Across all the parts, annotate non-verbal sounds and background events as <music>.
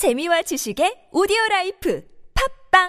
재미와 지식의 오디오 라이프. 팝빵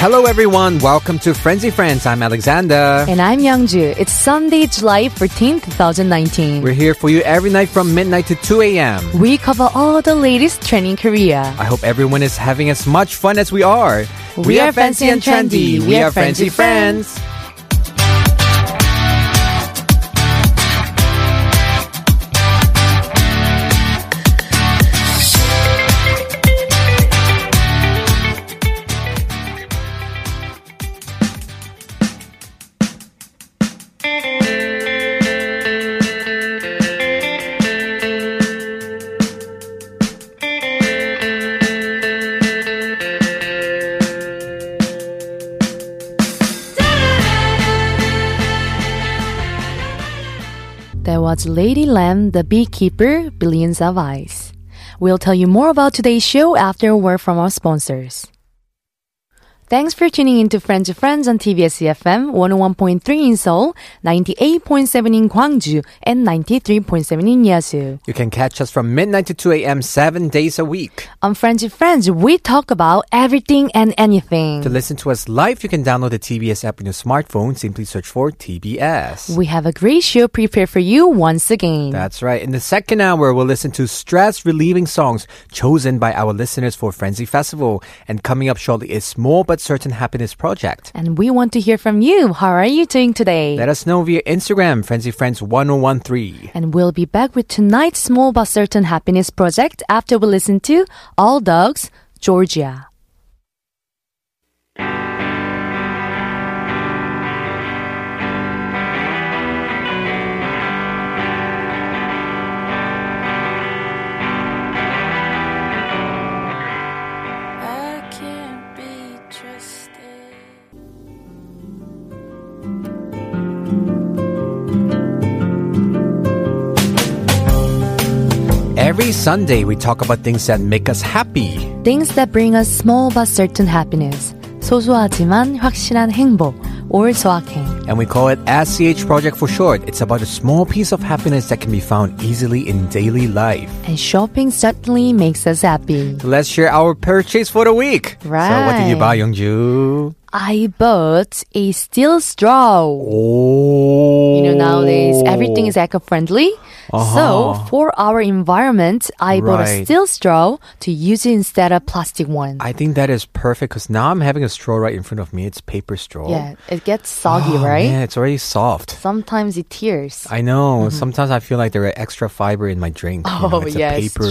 Hello, everyone. Welcome to Frenzy Friends. I'm Alexander. And I'm Youngju. It's Sunday, July 14th, 2019. We're here for you every night from midnight to 2 a.m. we cover all the latest trending Korea. I hope everyone is having as much fun as we are. We are fancy and trendy. We are Frenzy Friends. There was Lady Lamb, the beekeeper, Billions of Eyes. We'll tell you more about today's show after a word from our sponsors. Thanks for tuning in to Frenzy Friends on TBS EFM 101.3 in Seoul, 98.7 in Gwangju, and 93.7 in Yeosu. You can catch us from midnight to 2 a.m. seven days a week. On Frenzy Friends, we talk about everything and anything. To listen to us live, you can download the TBS app on your smartphone. Simply search for TBS. We have a great show prepared for you once again. That's right. In the second hour, we'll listen to stress relieving songs chosen by our listeners for Frenzy Festival. And coming up shortly is Small But Certain Happiness Project. and we want to hear from you. How are you doing today? Let us know via Instagram, Frenzy Friends 1013. And we'll be back with tonight's Small But Certain Happiness Project after we listen to All Dogs, Georgia. Every Sunday, we talk about things that make us happy. Things that bring us small but certain happiness. 소소하지만 확실한 행복, or 소확행. And we call it SCH Project for short. It's about a small piece of happiness that can be found easily in daily life. And shopping certainly makes us happy. Let's share our purchase for the week. So what did you buy, Youngju? I bought a steel straw. Oh. You know, nowadays everything is eco-friendly. So, Uh-huh. for our environment, I bought a steel straw to use it instead of plastic one. I think that is perfect because now I'm having a straw right in front of me. It's paper straw. yeah, it gets soggy, Oh, <gasps> right? Yeah, it's already soft. Sometimes it tears. I know. Sometimes I feel like there are extra fiber in my drink. you know, Oh, it's yes, a paper.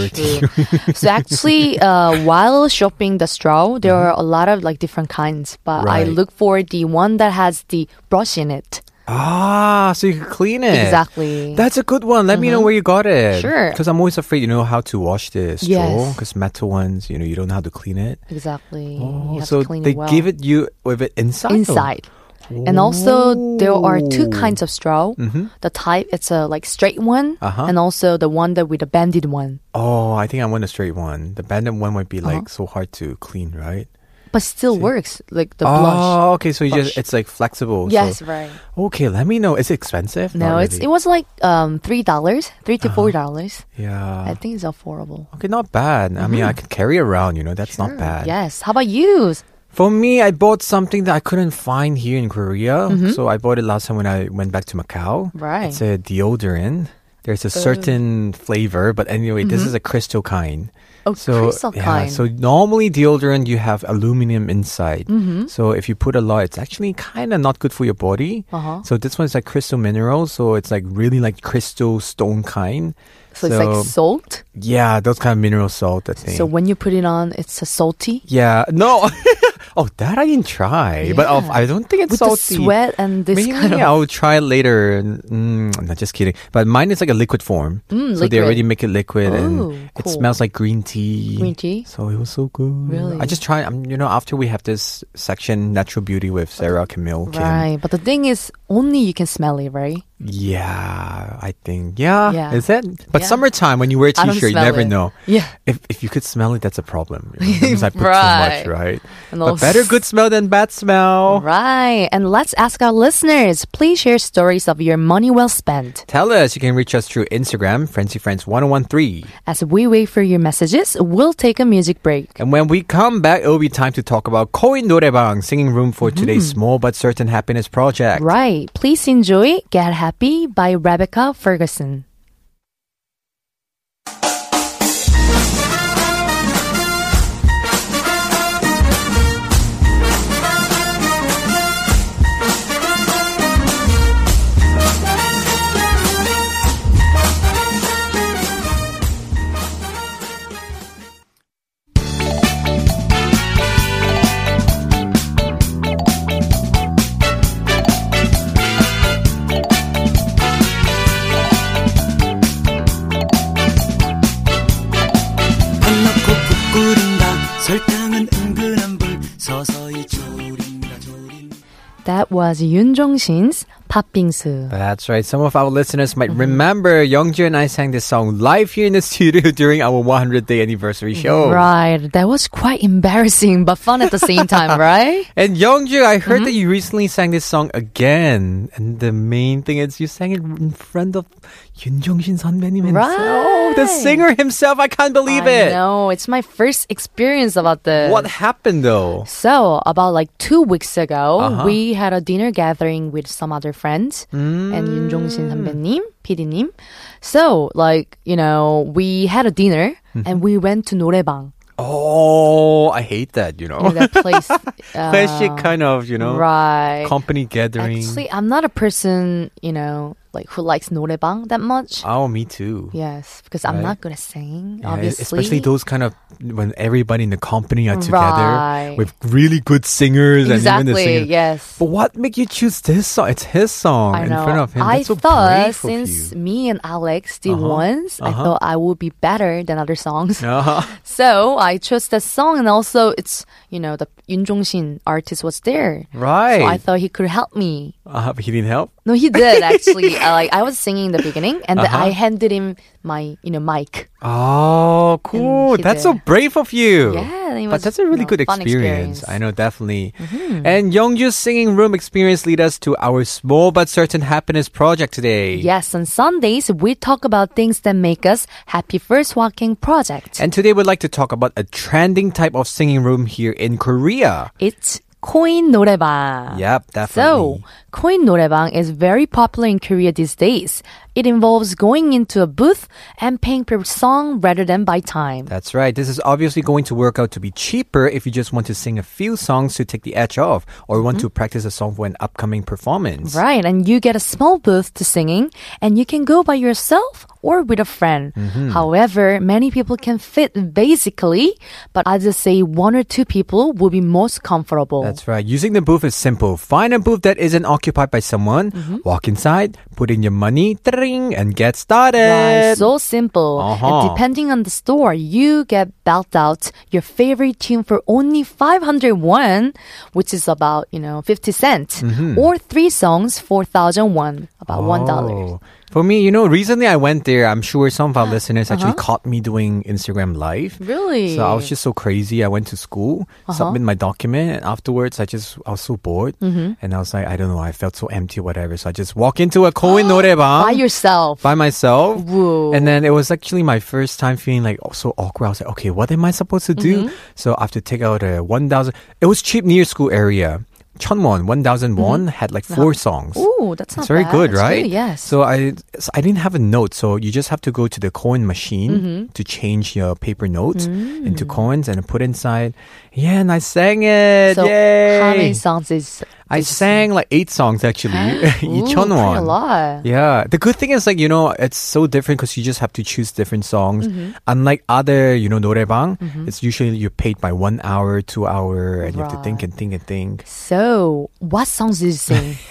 <laughs> so actually, uh, while shopping the straw, there are a lot of like different kinds, but I Mm-hmm. Look for the one that has the brush in it. ah, so you can clean it. Exactly. That's a good one. Let me know where you got it. Sure. Because I'm always afraid, you know, how to wash the straw. Yes. Because metal ones, you know, you don't know how to clean it. exactly. Oh, so they it well. give it you with it inside. inside. And also, there are two kinds of straw. Mhm. The type, it's a like straight one, Uh-huh. and also the one that with a banded one. Oh, I think I want a straight one. The banded one might be like Uh-huh. so hard to clean, right? But still works, like the blush. Oh, okay. So you Blush. just it's like flexible. Yes, So, right. okay, let me know. Is it expensive? No, Not it's it was like um three dollars, three to four dollars. yeah. I think it's affordable. Okay, not bad. I mean, I can carry around. You know, that's not Mm-hmm. Bad. Yes. How about you? For me, I bought something that I couldn't find here in Korea. Mm-hmm. So I bought it last time when I went back to Macau. Right. It's a deodorant. There's a certain flavor, but anyway, this is a crystal kind. Oh, So crystal yeah, kind. so normally deodorant you have aluminum inside. Mm-hmm. So if you put a lot, it's actually kind of not good for your body. Uh-huh. So this one's like crystal mineral, so it's like really like crystal stone kind. so it's like salt. yeah, those kind of mineral salt. That thing. So when you put it on, it's a salty. yeah, no. <laughs> oh, that I didn't try, but oh, I don't think it's With the sweat and this Maybe kind of I'll try it later. Mm, I'm not just kidding. But mine is like a liquid form. Mm, so they already make it liquid Oh, and it smells like green tea. green tea. So it was so good. Really? I just tried. Um, you know, after we have this section, natural beauty with Sarah Camille Kim. Right, but the thing is, only you can smell it, right? Yeah, I think. Yeah, Yeah. is it? But Yeah. summertime, when you wear a t-shirt, you never it. know. Yeah. If if you could smell it, that's a problem. You know, Sometimes I put too <laughs> Right. much, right? And But also- better good smell than bad smell. Right. And let's ask our listeners. Please share stories of your money well spent. Tell us. You can reach us through Instagram, Frenzy Friends 1013. As we wait for your messages, we'll take a music break. And when we come back, it'll be time to talk about Koin Norebang, singing room for today's mm. small but certain happiness project. Right. Please enjoy Get Happy by Rebecca Ferguson. Was Yun Jong-shin's Patbingsu. That's right. Some of our listeners might mm-hmm. remember Youngju and I sang this song live here in the <laughs> studio during our 100 day anniversary show. Right. That was quite embarrassing but fun at the same time, <laughs> right? And Youngju, I heard mm-hmm. that you recently sang this song again. And the main thing is you sang it in front of Yoon Jong-shin 선배님 himself. The Right. singer himself. I can't believe I it. know. It's my first experience about this. What happened though? So, about like two weeks ago, Uh-huh. we had a dinner gathering with some other friends and Yoon Jong-shin 선배님, PD님. So, like, you know, we had a dinner and we went to 노래방. Oh, I hate that, you know. You know, that place. uh, <laughs> Classic kind of, you know, Right. company gathering. Actually, I'm not a person, you know, like who likes 노래방 that much. oh, me too. Yes, because I'm Right. not good at singing, Yeah, obviously. especially those kind of when everybody in the company are together Right. with really good singers and even the Exactly, singers. yes. But what make you choose this song? It's his song I in know. front of him. I That's so thought brave of since you. me and Alex did Uh-huh. once, I Uh-huh. thought I would be better than other songs. Uh-huh. <laughs> So I chose that song, and also it's you know the Yoon Jong-shin artist was there, Right. so I thought he could help me. uh, but he didn't help. No, he did <laughs> actually. I, like I was singing in the beginning, and Uh-huh. I handed him my you know mic. Oh, cool. That's so brave of you. Yeah, it But that's a really you know, good experience. experience. Mm-hmm. I know, definitely. And Youngju's singing room experience lead us to our small but certain happiness project today. Yes, on Sundays we talk about things that make us happy. First Walking Project. And today we'd like to talk about a trending type of singing room here in Korea. It's 코인 노래방. Yep, So, definitely. 코인 노래방 is very popular in Korea these days. It involves going into a booth and paying per song rather than by time. That's right. This is obviously going to work out to be cheaper if you just want to sing a few songs to take the edge off or want to practice a song for an upcoming performance. Mm-hmm. Right, and you get a small booth to singing, and you can go by yourself or with a friend. Mm-hmm. However, many people can fit basically, but I'd just say one or two people will be most comfortable. That's right. Using the booth is simple. Find a booth that isn't occupied by someone, Mm-hmm. walk inside, put in your money, and get started. Right, so simple. Uh-huh. And depending on the store, you get belt out your favorite tune for only 500 won, which is about, you know, 50 cents. Mm-hmm. Or three songs, 4,000 won, about $1. For me, you know, recently I went there. I'm sure some of our <gasps> listeners actually uh-huh. caught me doing Instagram Live. Really? So I was just so crazy. I went to school, uh-huh. submit my document, and afterwards I just I was so bored, mm-hmm. and I was like, I don't know, I felt so empty, whatever. So I just walk into a Korean norebang <gasps> by yourself, by myself, Whoa. and then it was actually my first time feeling like oh, so awkward. I was like, okay, what am I supposed to do? Mm-hmm. So I have to take out a one thousand. It was cheap near school area. Chunwon, 1000 won, had like four songs. Mm-hmm. Ooh, that's not It's very bad. good, right? yes. So I, so I didn't have a note, so you just have to go to the coin machine Mm-hmm. to change your paper notes Mm. into coins and put inside. Yeah, and I sang it. so Yay! how many songs is I sang like eight songs actually. <gasps> <laughs> Ooh, each pretty one. a lot. Yeah, the good thing is like you know it's so different because you just have to choose different songs. Mm-hmm. Unlike other you know 노래방, it's usually you're paid by one hour, two hour, and you have to think and think and think. So, what songs did you sing? <laughs>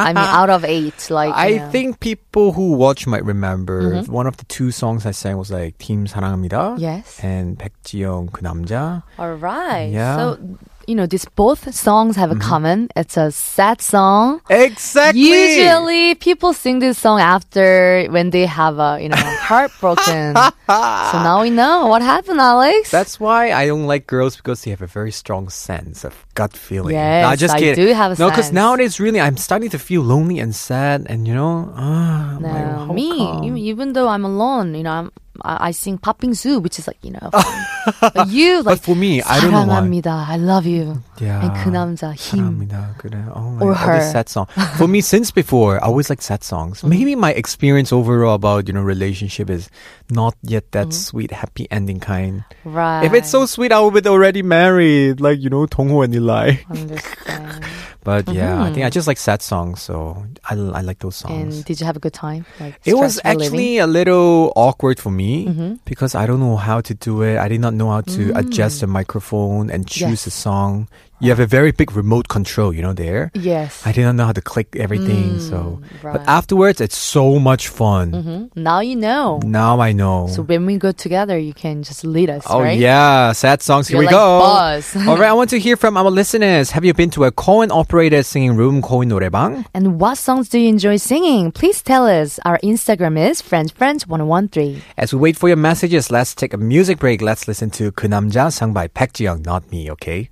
I mean, out of eight, like I you know. think people who watch might remember one of the two songs I sang was like Team 사랑합니다 Yes. and 백지영 그 남자. All right. Yeah. So you know, these both songs have a common. It's a sad song. Exactly. Usually, people sing this song after when they have a you know heartbroken. <laughs> so now we know what happened, Alex. That's why I don't like girls because they have a very strong sense of gut feeling. Yes, No, just I kidding. do have a no, because nowadays really I'm starting to feel lonely and sad, and you know, ah, no, how me. Even- Even though I'm alone, you know, I'm, I sing Patbingsu, which is like you know, <laughs> but you like. But for me, I don't know why. I love you. Yeah. And 그 남자 him. 그래. Oh, or her. sad song. For me, since before, I always like sad songs. Mm. Maybe my experience overall about you know relationship is not yet that mm. sweet happy ending kind. Right. If it's so sweet, I would be already married. Like you know, Tongho and Eli. Understand. But yeah, I think I just like sad songs, so I, I like those songs. Mm-hmm. and did you have a good time? Like It was actually a little awkward for me Mm-hmm. because I don't know how to do it. I did not know how to adjust the microphone and choose Mm. Yes. a song. You have a very big remote control, you know, there. Yes. I didn't know how to click everything, mm, so. Right. But afterwards, it's so much fun. Mm-hmm. Now you know. Now I know. So when we go together, you can just lead us, oh, right? yeah. Sad songs, here You're we like go. Boss. <laughs> All right, I <laughs> want to hear from our listeners. Have you been to a Korean operated singing room, Korean 노래방? And what songs do you enjoy singing? Please tell us. Our Instagram is FrenzyFriends1013. As we wait for your messages, let's take a music break. Let's listen to Kunamja sung by Baek Ji-young, Not Me, okay?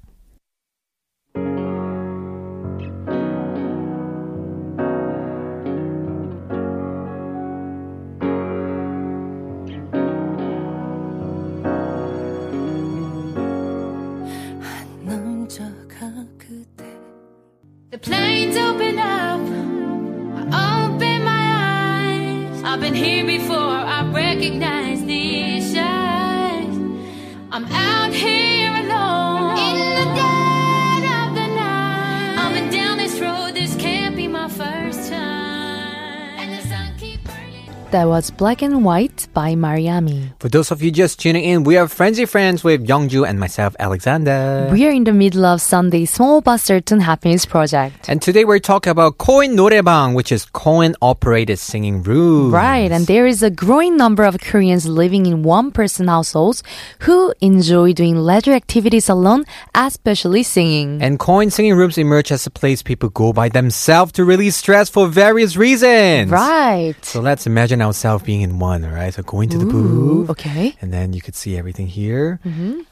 That was Black and White by Mariami. For those of you just tuning in, we are Frenzy Friends with Youngju and myself, Alexander. We are in the middle of Sunday's Small Busters' Certain Happiness Project. And today we're talking about coin Norebang, which is coin-operated singing room. Right, and there is a growing number of Koreans living in one person households who enjoy doing leisure activities alone, especially singing. And coin singing rooms emerge as a place people go by themselves to release stress for various reasons. Right. So let's imagine ourselves being in one, right? So going to the Ooh, booth. okay. And then you could see everything here.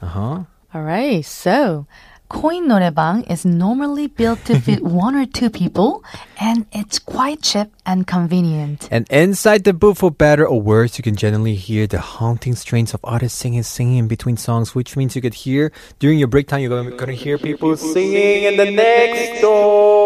Uh-huh. All right. So, Coin 노래방 is normally built to fit <laughs> one or two people, and it's quite cheap and convenient. And inside the booth, for better or worse, you can generally hear the haunting strains of artists singing, singing in between songs, which means you could hear during your break time, you're gonna, gonna hear people singing in the next door.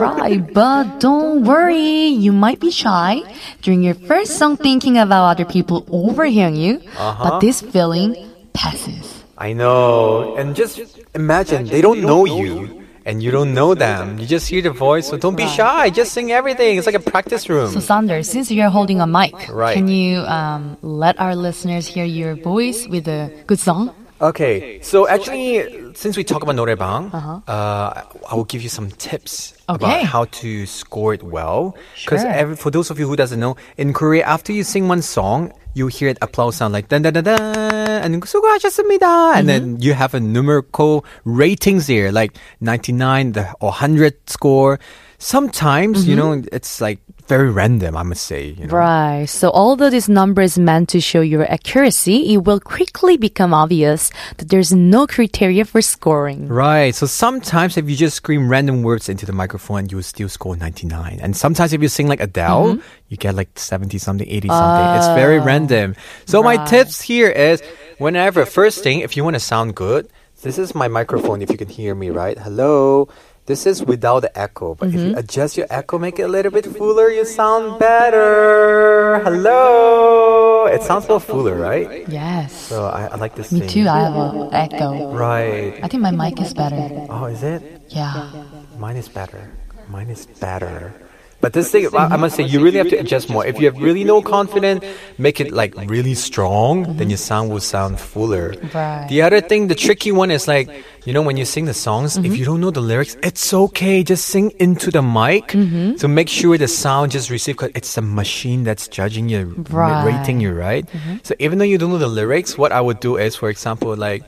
Right, but don't worry, you might be shy during your first song thinking about other people overhearing you, but this feeling passes. I know. And just imagine, they don't know you. And you don't know them. You just hear the voice, so don't be shy. Just sing everything. It's like a practice room. So, Sander, since you're holding a mic, Right. can you um, let our listeners hear your voice with a good song? Okay, so actually, since we talk about 노래방, uh I will give you some tips about Okay. how to score it well. Because Sure. for those of you who doesn't know, in Korea, after you sing one song, you hear it applause sound like dan dan dan dan, and 수고하셨습니다, and then you have a numerical ratings here, like 99 the, or 100 score. Sometimes, you know, mm-hmm. it's like very random, I must say. You know? Right. So although this number is meant to show your accuracy, it will quickly become obvious that there's no criteria for scoring. Right. So sometimes if you just scream random words into the microphone, you will still score 99. And sometimes if you sing like Adele, mm-hmm. you get like 70 something, 80 something. It's very oh. random. So my tips here is whenever, first thing, if you want to sound good, this is my microphone if you can hear me, right? Hello. This is without the echo, but if you mm-hmm. adjust your echo, make it a little bit fuller, you sound better. Hello. It sounds a little fuller, right? Yes. So I, I like this Me thing. too. I have an echo. Right. I think my mic is better. Oh, is it? Yeah. Mine is better. Mine is better. But this thing, I I must say, you really have to adjust more. If you have really no confidence, make it like really strong, then mm-hmm. your sound will sound fuller. Right. The other thing, the tricky one is like, you know, when you sing the songs, if you don't know the lyrics, it's okay. Just sing into the mic. So make sure the sound just receive, cause it's a machine that's judging you, Right. rating you, right? So even though you don't know the lyrics, what I would do is, for example, like,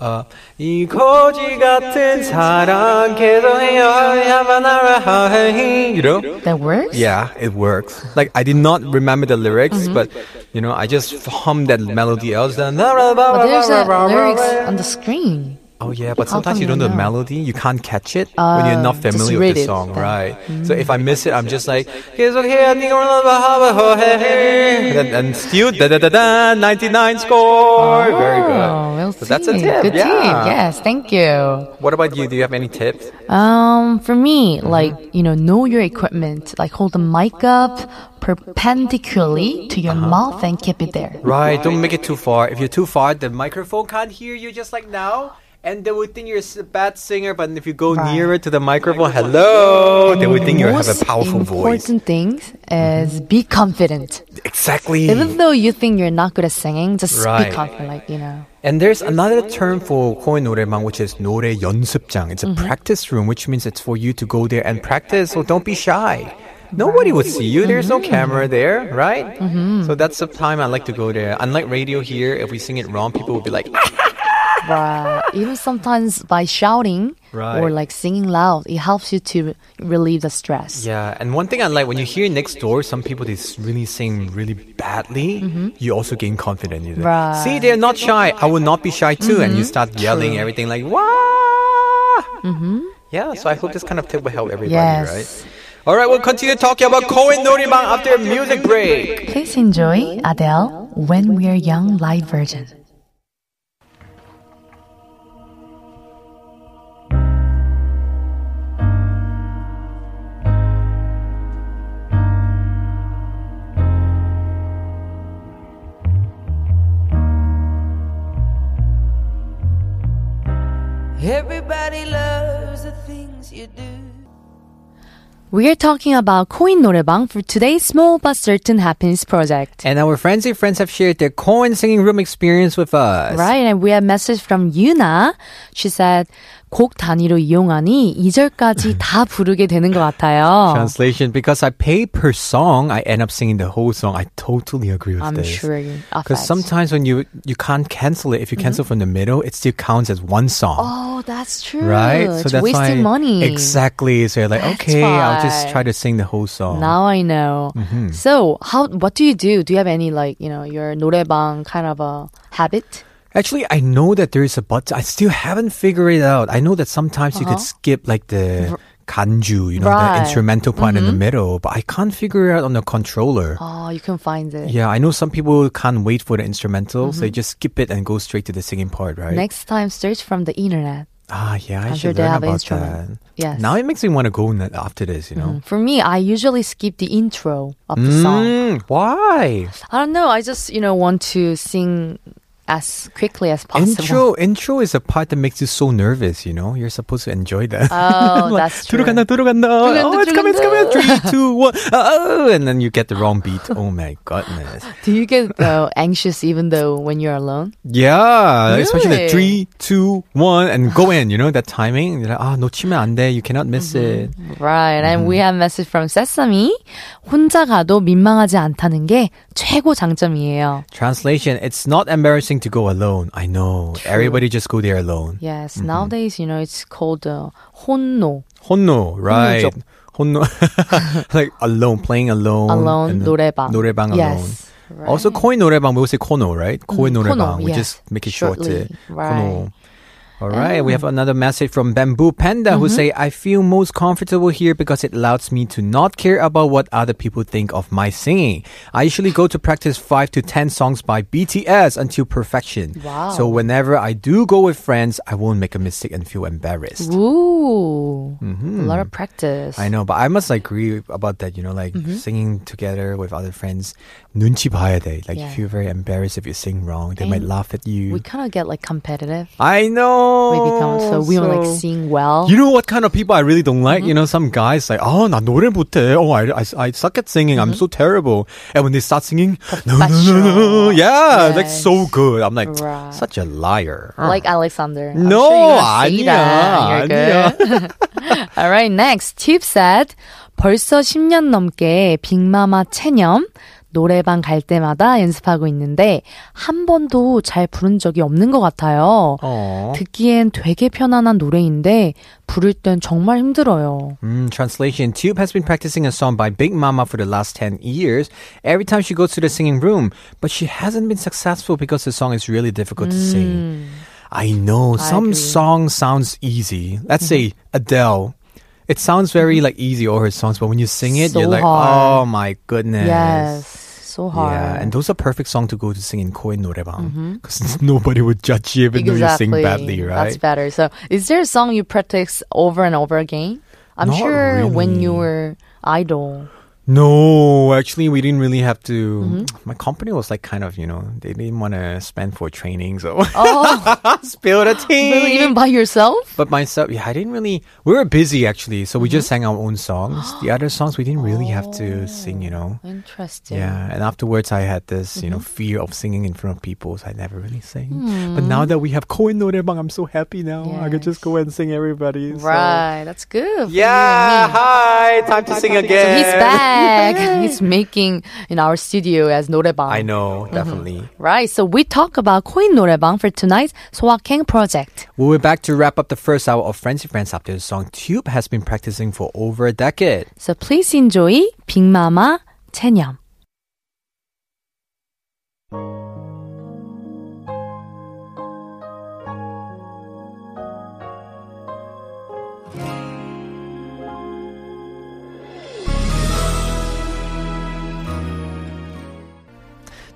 uh, 이 거지 같은 사랑 계속해야만 알아, you know? That works? Yeah, it works. Like I did not remember the lyrics, but you know, I just hummed that melody. Else than But there's that lyrics on the screen. Oh yeah, but sometimes you don't know the melody, you can't catch it uh, when you're not familiar with the song, it. right? Mm. So if I miss it, I'm just like and, and still da da da da 99 score. Oh, Very good. Well so that's a tip. Good yeah. tip. Yes, thank you. What about you? Do you have any tips? Um, for me, mm-hmm. like you know, know your equipment. Like hold the mic up perpendicularly to your uh-huh. mouth and keep it there. Right. Don't make it too far. If you're too far, the microphone can't hear you. Just like now And they would think you're a bad singer, but if you go Right. nearer to the microphone, hello, they would think you have a Most powerful voice. important things is be confident. Exactly. Even though you think you're not good at singing, just Right. be confident, like, you know. And there's another term for 코인 노래방, which is 노래 연습장. It's a Mm-hmm. practice room, which means it's for you to go there and practice. So don't be shy. Nobody would see you. There's no Mm-hmm. camera there, right? So that's the time I like to go there. Unlike radio here, if we sing it wrong, people will be like, "Ah!" Right. Even sometimes by shouting Right. or like singing loud, it helps you to relieve the stress. Yeah, and one thing I like when you hear next door, some people they really sing really badly. Mm-hmm. You also gain confidence. Right. See, they're not shy. I will not be shy too, and you mm-hmm. start yelling everything like "Wah!" Mm-hmm. Yeah, so I hope this kind of tip will help everybody, Yes. right? All right, we'll continue talking about Koen Noribang after a music break. Please enjoy Adele When We're Young live version. Everybody loves the things you do. We are talking about Coin 노래방 for today's small but certain happiness project. And our frenzy friends have shared their Koen singing room experience with us. Right, and we have a message from Yuna. She said, 곡 단위로 이용하니 2절까지 다 부르게 되는 것 같아요. <laughs> Translation: Because I pay per song, I end up singing the whole song. I totally agree with I'm this. sure you Because sometimes when you you can't cancel it, if you cancel from the middle, it still counts as one song. Oh, that's true. Right? It's that's wasting why, money. Exactly. So you're like, That's okay, I'll just why. try to sing the whole song. Now I know. Mm-hmm. So, how? What do you do? Do you have any like you know your 노래방 kind of a habit? Actually, I know that there is a button. I still haven't figured it out. I know that sometimes you could skip like the kanju, you know, Uh-huh. Right. Mm-hmm. the instrumental part in the middle, but I can't figure it out on the controller. Oh, you can find it. Yeah, I know some people can't wait for the instrumental, so they just skip it and go straight to the singing part, right? Mm-hmm. Next time, search from the internet. Ah, yeah, I I'm should learn have about that. Yes. Now it makes me want to go n- after this, you know. For me, I usually skip the intro of the song. Mm, why? I don't know. I just you know want to sing as quickly as possible. Intro, intro is a part that makes you so nervous. You know, you're supposed to enjoy that. Oh, <laughs> Like, that's true. 들어간다, 들어간다. Oh, it's coming, it's coming. 들어간다. Three, two, one. Oh, and then you get the wrong beat. <laughs> Oh my goodness. Do you get uh, anxious even though when you're alone? Yeah, especially the Really? three, two, one, and go in. You know that timing. You're like, ah, 놓치면 안 돼. You cannot miss it. Right. And Mm-hmm. we have a message from Sesame. 혼자 가도 민망하지 않다는 게 최고 장점이에요. Translation: It's not embarrassing to go alone. I know. Everybody just go there alone. Yes. Mm-hmm. Nowadays, you know, it's called uh, 혼노. 혼노, right? 혼노죠. 혼노, <laughs> like alone, playing alone. Alone and 노래방. 노래방 alone. Yes. Right. Also, 코인 노래방, we will say 코노, right? 코인 Mm, 노래방. 코노, We yes. just make it short. Shortly, to right. 코노. All right, we have another message from Bamboo Panda Mm-hmm. who say, I feel most comfortable here because it allows me to not care about what other people think of my singing. I usually go to practice 5 to 10 songs by BTS until perfection. Wow. So whenever I do go with friends, I won't make a mistake and feel embarrassed. Ooh. A lot of practice. Mm-hmm. I know, but I must agree about that. You know, like Mm-hmm. singing together with other friends. 눈치 봐야 돼. Like Yeah. you feel very embarrassed if you sing wrong. They might And laugh at you. We kind of get like competitive. I know. Oh, we become so we don't like so- sing well. You know what kind of people I really don't like? Mm-hmm. You know, some guys like, oh, 나 노래 못해. Oh, I, I, I suck at singing. I'm Mm-hmm. so terrible. And when they start singing, no, no, no, no, no. Yeah, like Yes. so good. I'm like, Right. such a liar. like Alexander. I'm No, sure you're gonna say 아니야, that. You're good. <laughs> All right, next. Tube said, 벌써 10년 넘게 빅마마 체념 노래방 갈 때마다 연습하고 있는데 한 번도 잘 부른 적이 없는 것 같아요. Aw. 듣기엔 되게 편안한 노래인데 부를 땐 정말 힘들어요. Mm, translation Tube has been practicing a song by Big Mama for the last 10 years every time she goes to the singing room, but she hasn't been successful because the song is really difficult to sing. I know, some agree. song sounds easy. Let's say Adele. It sounds very like easy all her songs, but when you sing it, So you're like, hard. oh my goodness. Yes, so hard. Yeah, and those are perfect song to go to sing in Korean 노래방 because nobody <laughs> would judge you even though you sing badly, right? That's better. So, is there a song you practice over and over again? I'm Not sure when you really. were idol. No, actually, we didn't really have to. Mm-hmm. My company was like kind of, you know, they didn't want to spend for training, so Oh, spill the tea. really? Even by yourself? But myself, yeah, I didn't really. We were busy actually, so we Mm-hmm. just sang our own songs. the <gasps> other songs we didn't really have to sing, you know. Interesting. Yeah, and afterwards I had this, you know, Mm-hmm. fear of singing in front of people, so I never really sang. Hmm. But now that we have Koen Norebang, I'm so happy now. I could just go and sing everybody. so- Right, that's good. Yeah, hi. Time to sing again. So again. he's back comeback. it's <laughs> making in our studio as 노래방. I know, mm-hmm. definitely. Mm-hmm. Right. So we talk about Coin 노래방 for tonight's Soakeng project. We were back to wrap up the first hour of Frenzy Friends after the song Tube has been practicing for over a decade. So please enjoy Big Mama Chenyam.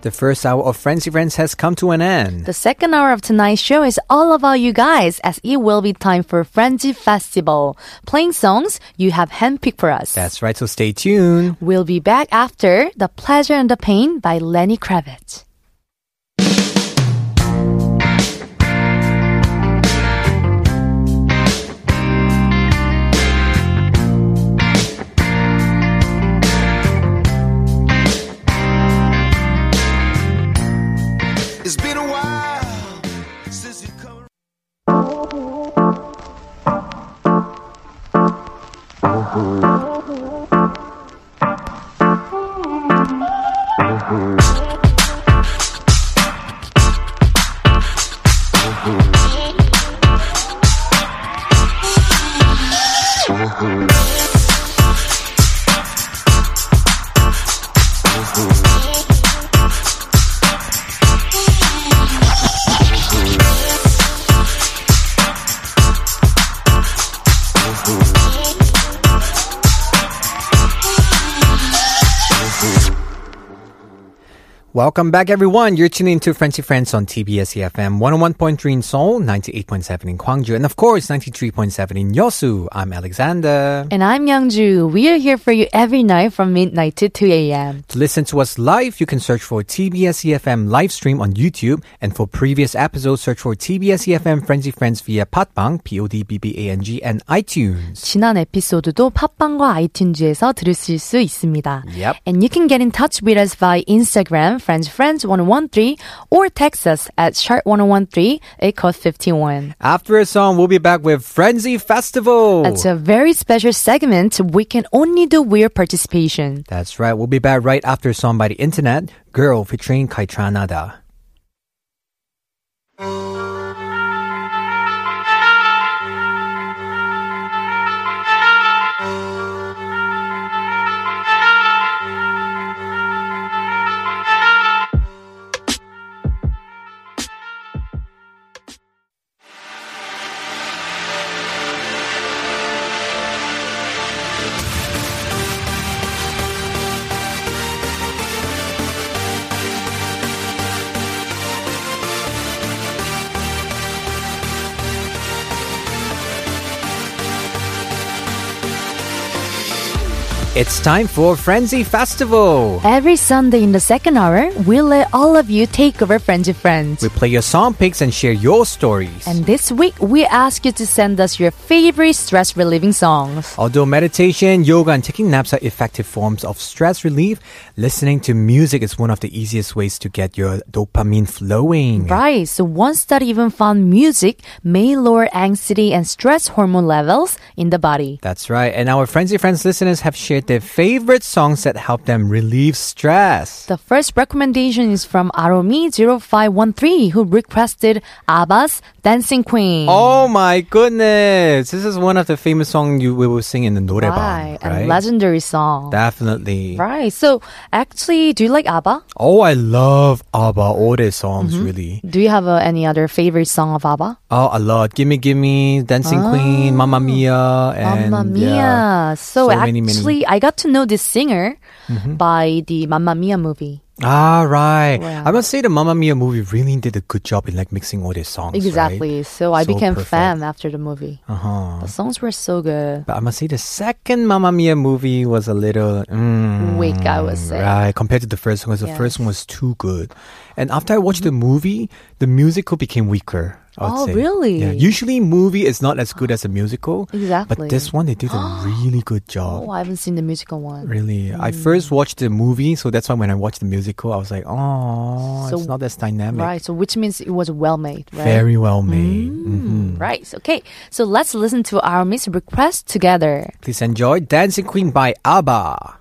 The first hour of Frenzy Friends has come to an end. The second hour of tonight's show is all about you guys as it will be time for Frenzy Festival, playing songs you have handpicked for us. That's right, so stay tuned. We'll be back after The Pleasure and the Pain by Lenny Kravitz. Welcome back, everyone. You're tuning to Frenzy Friends on TBS EFM 101.3 in Seoul, 98.7 in Gwangju, and of course, 93.7 in Yeosu. I'm Alexander. And I'm Youngju. We are here for you every night from midnight to 2 a.m. To listen to us live, you can search for TBS EFM live stream on YouTube, and for previous episodes, search for TBS EFM Frenzy Friends via Podbbang, P-O-D-B-B-A-N-G, and iTunes. 지난 에피소드도 팟빵과 iTunes에서 들으실 수 있습니다. Yep. And you can get in touch with us via Instagram, frenzy friends 1013, or text us at sharp 1013, it costs 51. After a song, we'll be back with Frenzy Festival. It's a very special segment we can only do with your participation. That's right. We'll be back right after a song by the internet, Girl featuring Kaytranada. It's time for Frenzy Festival. Every Sunday in the second hour, we'll let all of you take over Frenzy Friends. We play your song picks and share your stories. And this week, we ask you to send us your favorite stress relieving songs. Although meditation, yoga, and taking naps are effective forms of stress relief, listening to music is one of the easiest ways to get your dopamine flowing. Right, so one study even found music may lower anxiety and stress hormone levels in the body. That's right. And our Frenzy Friends listeners have shared their favorite songs that help them relieve stress. The first recommendation is from Aromi0513 who requested ABBA's Dancing Queen. Oh my goodness. This is one of the famous songs you we will sing in the 노래방. right, Right. a legendary song. Definitely. Right, so actually, do you like ABBA? Oh, I love ABBA, all their songs, Mm-hmm. really. Do you have uh, any other favorite song of ABBA? Oh, a lot. Gimme Gimme, Dancing Queen, Mamma Mia, and Mamma Mia. yeah. so, so many, many. actually, I got to know this singer by the Mamma Mia movie. Ah, right. Wow. I must say the Mamma Mia movie really did a good job in like mixing all their songs. Exactly. So I So became perfect. fan after the movie. Uh huh. The songs were so good. But I must say the second Mamma Mia movie was a little mm, Weak, I would say. Right, compared to the first one, because the first one was too good. And after I watched the movie, the musical became weaker. I Mm-hmm. Oh, say. really? Yeah. Usually, movie is not as good as a musical. Exactly. But this one, they did a <gasps> really good job. Oh, I haven't seen the musical one. Really, I Mm. first watched the movie, so that's why when I watched the musical, I was like, "Oh, So- it's not as dynamic." Right. So which means it was well made, right? Very well made. Mhm. Right. Okay. So let's listen to our Miss request together. Please enjoy "Dancing Queen" by ABBA.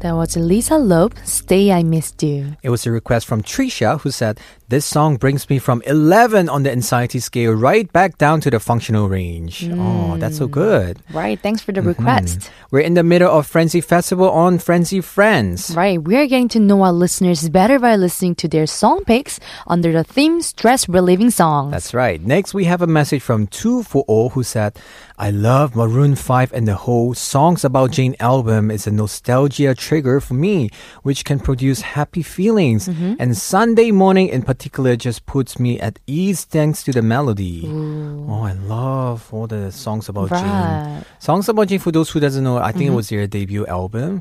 That was Lisa Loeb, Stay I Missed You. It was a request from Trisha, who said, "This song brings me from 11 on the anxiety scale right back down to the functional range." Oh, that's so good. Right. Thanks for the Mm-hmm. request. We're in the middle of Frenzy Festival on Frenzy Friends. Right. We're getting to know our listeners better by listening to their song picks under the theme stress relieving songs. That's right. Next, we have a message from 2 for All who said, I love Maroon 5 and the whole Songs About Jane album is a nostalgia trigger for me, which can produce happy feelings. Mm-hmm. And Sunday morning in particular just puts me at ease thanks to the melody. Oh, I love all the songs about Right. Mm-hmm. Jane. Songs About Jane, for those who doesn't know, I think it was their debut album.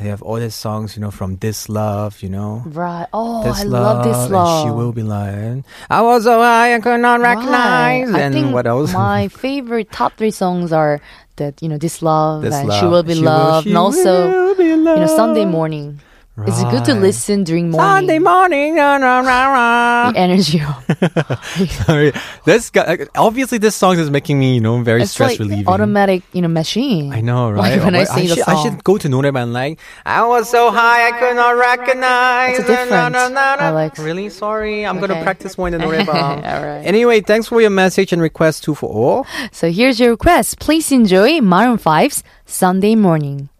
They have all the songs, you know, from This Love, you know. Right. Oh, This I love this and love. She will be lying. I was so high I could not recognize. Right. I And think what else? my <laughs> favorite top three songs are that you know this love This and Love. she will be She will- loved, she and also will be you know Sunday loved. Right. It's good to listen during morning. Sunday morning, the energy. <laughs> Sorry, this guy, obviously this song is making me, you know, very it's stress like relieving. Automatic, you know, machine. I know, right? Like when I, I sing I the should, song, I should go to Noreban like I was so high I could not recognize. It's a different, na, na. Alex. Really sorry. I'm okay. gonna practice more in the <laughs> Noreban. all right. Anyway, thanks for your message and request too for all. So here's your request. Please enjoy Maroon 5's Sunday Morning.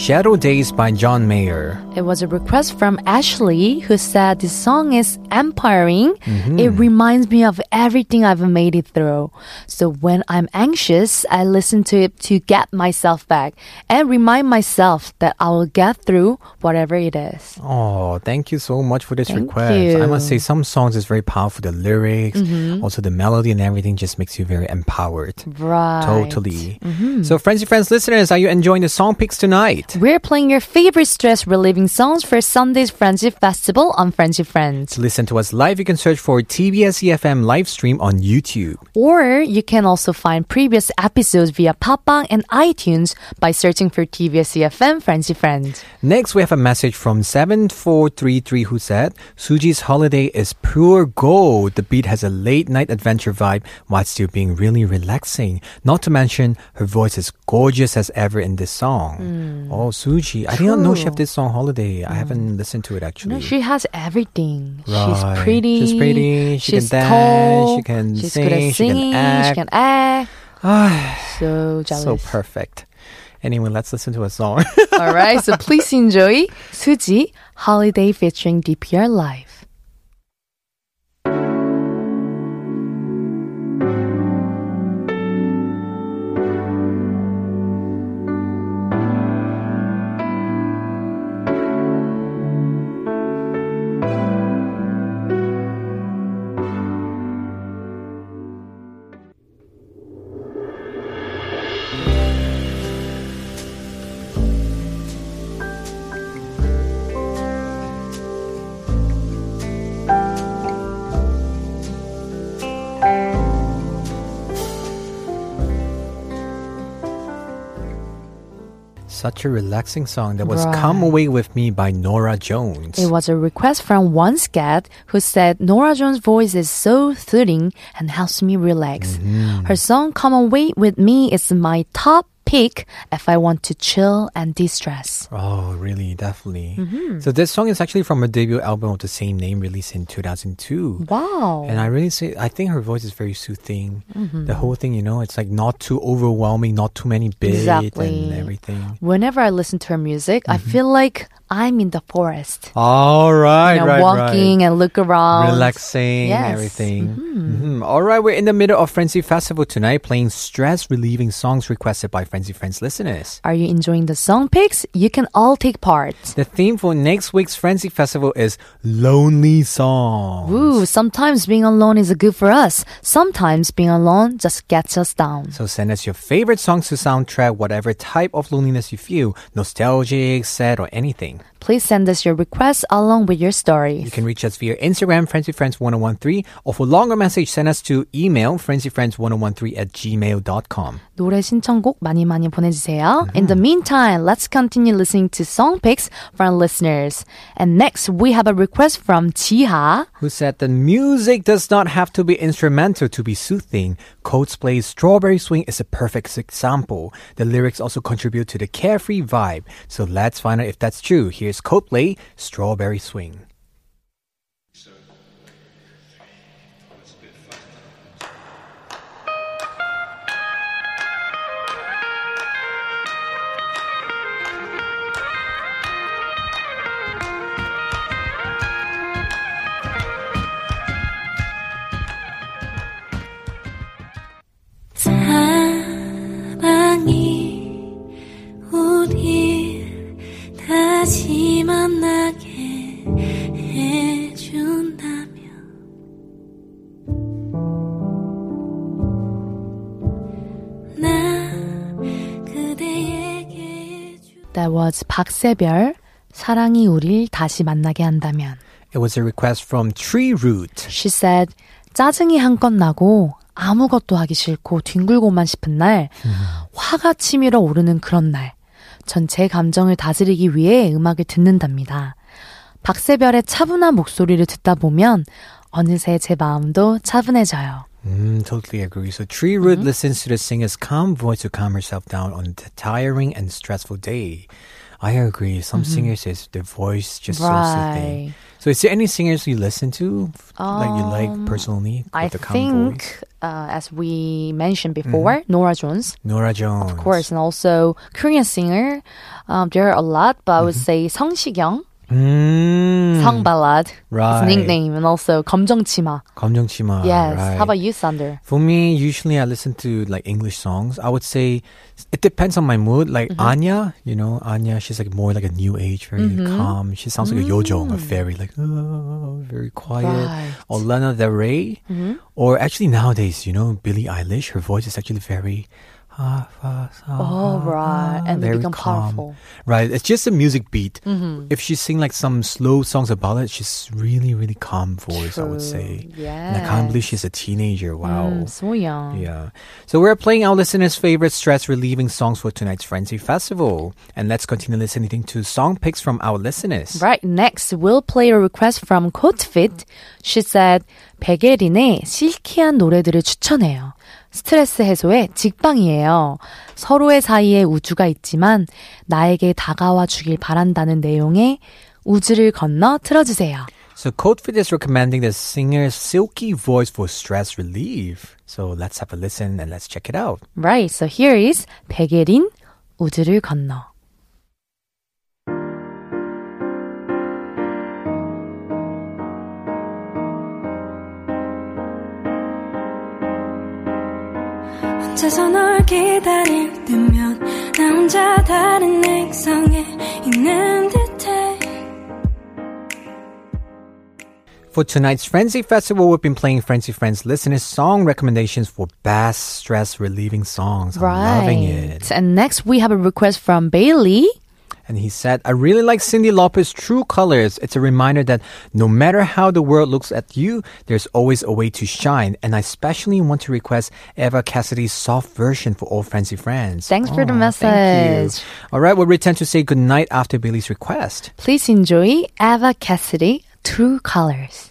Shadow Days by John Mayer. It was a request from Ashley who said this song is empowering. Mm-hmm. It reminds me of everything I've made it through. So when I'm anxious, I listen to it to get myself back and remind myself that I will get through whatever it is. Oh, thank you so much for this Thank request. I must say, some songs is very powerful. The lyrics, Mm-hmm. also the melody and everything just makes you very empowered. Right. Mm-hmm. Totally. So, Friends, and Friends listeners, are you enjoying the song picks tonight? We're playing your favorite stress relieving songs for Sunday's Frenzy Festival on Frenzy Friends. To listen to us live, you can search for TBS EFM live stream on YouTube. Or you can also find previous episodes via Podbbang and iTunes by searching for TBS EFM Frenzy Friends. Next, we have a message from 7433 who said, Suji's holiday is pure gold. The beat has a late night adventure vibe while still being really relaxing. Not to mention, her voice is gorgeous as ever in this song. Hmm. Oh, Suji. I didn't know she had this song Holiday. I haven't listened to it actually. No, she has everything. Right. She's pretty. She's pretty, she can she's dance, tall, she can she's sing, good at she can act. She can act. Ah, So jealous. so perfect. Anyway, let's listen to a song. All right, so please enjoy Suji Holiday featuring DPR Live. Such a relaxing song that was Right. Come Away With Me by Norah Jones. It was a request from one scat who said Norah Jones' voice is so soothing and helps me relax. Mm-hmm. Her song Come Away With Me is my top pick if I want to chill and de-stress. Oh, really? Definitely. Mm-hmm. So this song is actually from a debut album of the same name released in 2002. Wow. And I really say, I think her voice is very soothing. Mm-hmm. The whole thing, you know, it's like not too overwhelming, not too many beats Exactly. and everything. Whenever I listen to her music, I Mm-hmm. feel like I'm in the forest. All right, you know, right, walking right. and look around. Relaxing, Yes. everything. Mhm. All right, we're in the middle of Frenzy Festival tonight, playing stress relieving songs requested by Frenzy Friends listeners. Are you enjoying the song picks? You can all take part. The theme for next week's Frenzy Festival is lonely songs. Ooh, sometimes being alone is good for us. Sometimes being alone just gets us down. So send us your favorite songs to soundtrack whatever type of loneliness you feel, nostalgic, sad, or anything. Please send us your requests along with your stories. You can reach us via Instagram, FrenzyFriends1013, or for longer message, send us to email, FrenzyFriends1013 at gmail.com. 노래 신청곡 많이 많이 보내주세요. In the meantime, let's continue listening to song picks from listeners. And next, we have a request from Jiha. Who said the music does not have to be instrumental to be soothing. Coldplay's Strawberry Swing is a perfect example. The lyrics also contribute to the carefree vibe. So let's find out if that's true. Here's Coldplay, Strawberry Swing. Was 박세별. 사랑이 우릴 다시 만나게 한다면. It was a request from Tree Root. She said, 짜증이 한껏 나고 아무것도 하기 싫고 뒹굴고만 싶은 날, 화가 치밀어 오르는 그런 날, 전제 감정을 다스리기 위해 음악을 듣는답니다. 박세별의 차분한 목소리를 듣다 보면 어느새 제 마음도 차분해져요. Mm, totally agree. So Tree Root listens to the singer's calm voice to calm herself down on a tiring and stressful day. I agree. Some singers is their voice just so soothing. So is there any singers you listen to like you like Um, personally I the think, uh, as we mentioned before, Norah Jones, Norah Jones. of course, and also Korean singer. Um, there are a lot, but I would say Sung Si-kyung, Mm. Sangbalad. Right. His nickname and also 검정치마. 검정치마. Yes. Right. How about you, Sander? For me, usually I listen to like English songs. I would say it depends on my mood. Like mm-hmm. Enya, you know, Enya, she's like more like a new age, very mm-hmm. calm. She sounds like mm. a yojong, a fairy, like oh, very quiet. Right. Or Lana Del Rey. Mm-hmm. Or actually nowadays, you know, Billie Eilish, her voice is actually very ah, ah, ah, Oh, right. And they very become calm. powerful. Right. It's just a music beat. Mm-hmm. If she sing like some slow songs about it, she's really, really calm voice, I would say. And I can't believe she's a teenager. Wow. Mm, so young. Yeah. So we're playing our listeners' favorite stress relieving songs for tonight's Frenzy Festival. And let's continue listening to song picks from our listeners. Right, next we'll play a request from Coatfit. She said, 백예린의 실키한 노래들을 추천해요. 스트레스 해소의 직방이에요. 서로의 사이에 우주가 있지만 나에게 다가와 주길 바란다는 내용의 우주를 건너 틀어주세요. So Codefit is recommending the singer's silky voice for stress relief. So let's have a listen and let's check it out. Right, so here is 백예린 우주를 건너. 혼자서 널 기다릴 때면 나 혼자 다른 액상에 있는 듯해 For tonight's Frenzy Festival, we've been playing Frenzy Friends listeners' song recommendations for best stress relieving songs. I'm loving it. And next we have a request from Bailey. And he said, I really like Cyndi Lauper's True Colors. It's a reminder that no matter how the world looks at you, there's always a way to shine. And I especially want to request Eva Cassidy's soft version for all Frenzy Friends. Thanks for the Aw, Thank you. message. All right, we'll return to say goodnight after Billy's request. Please enjoy Eva Cassidy, True Colors.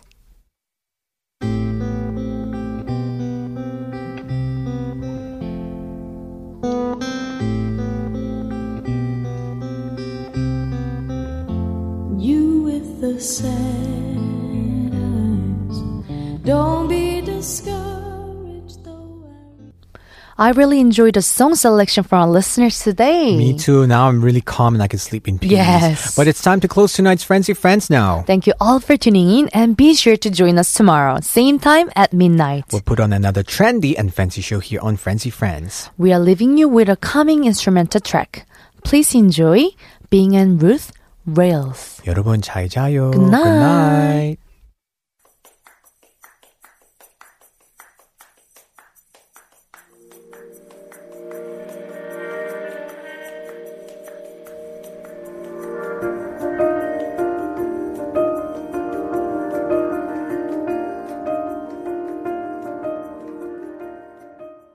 I I really enjoyed the song selection from our listeners today. Me too. Now I'm really calm and I can sleep in peace. Yes. But it's time to close tonight's Frenzy Friends now. Thank you all for tuning in and be sure to join us tomorrow, same time at midnight. We'll put on another trendy and fancy show here on Frenzy Friends. We are leaving you with a calming instrumental track. Please enjoy Bing and Ruth Rails. 여러분 잘 자요. Good night. Good night.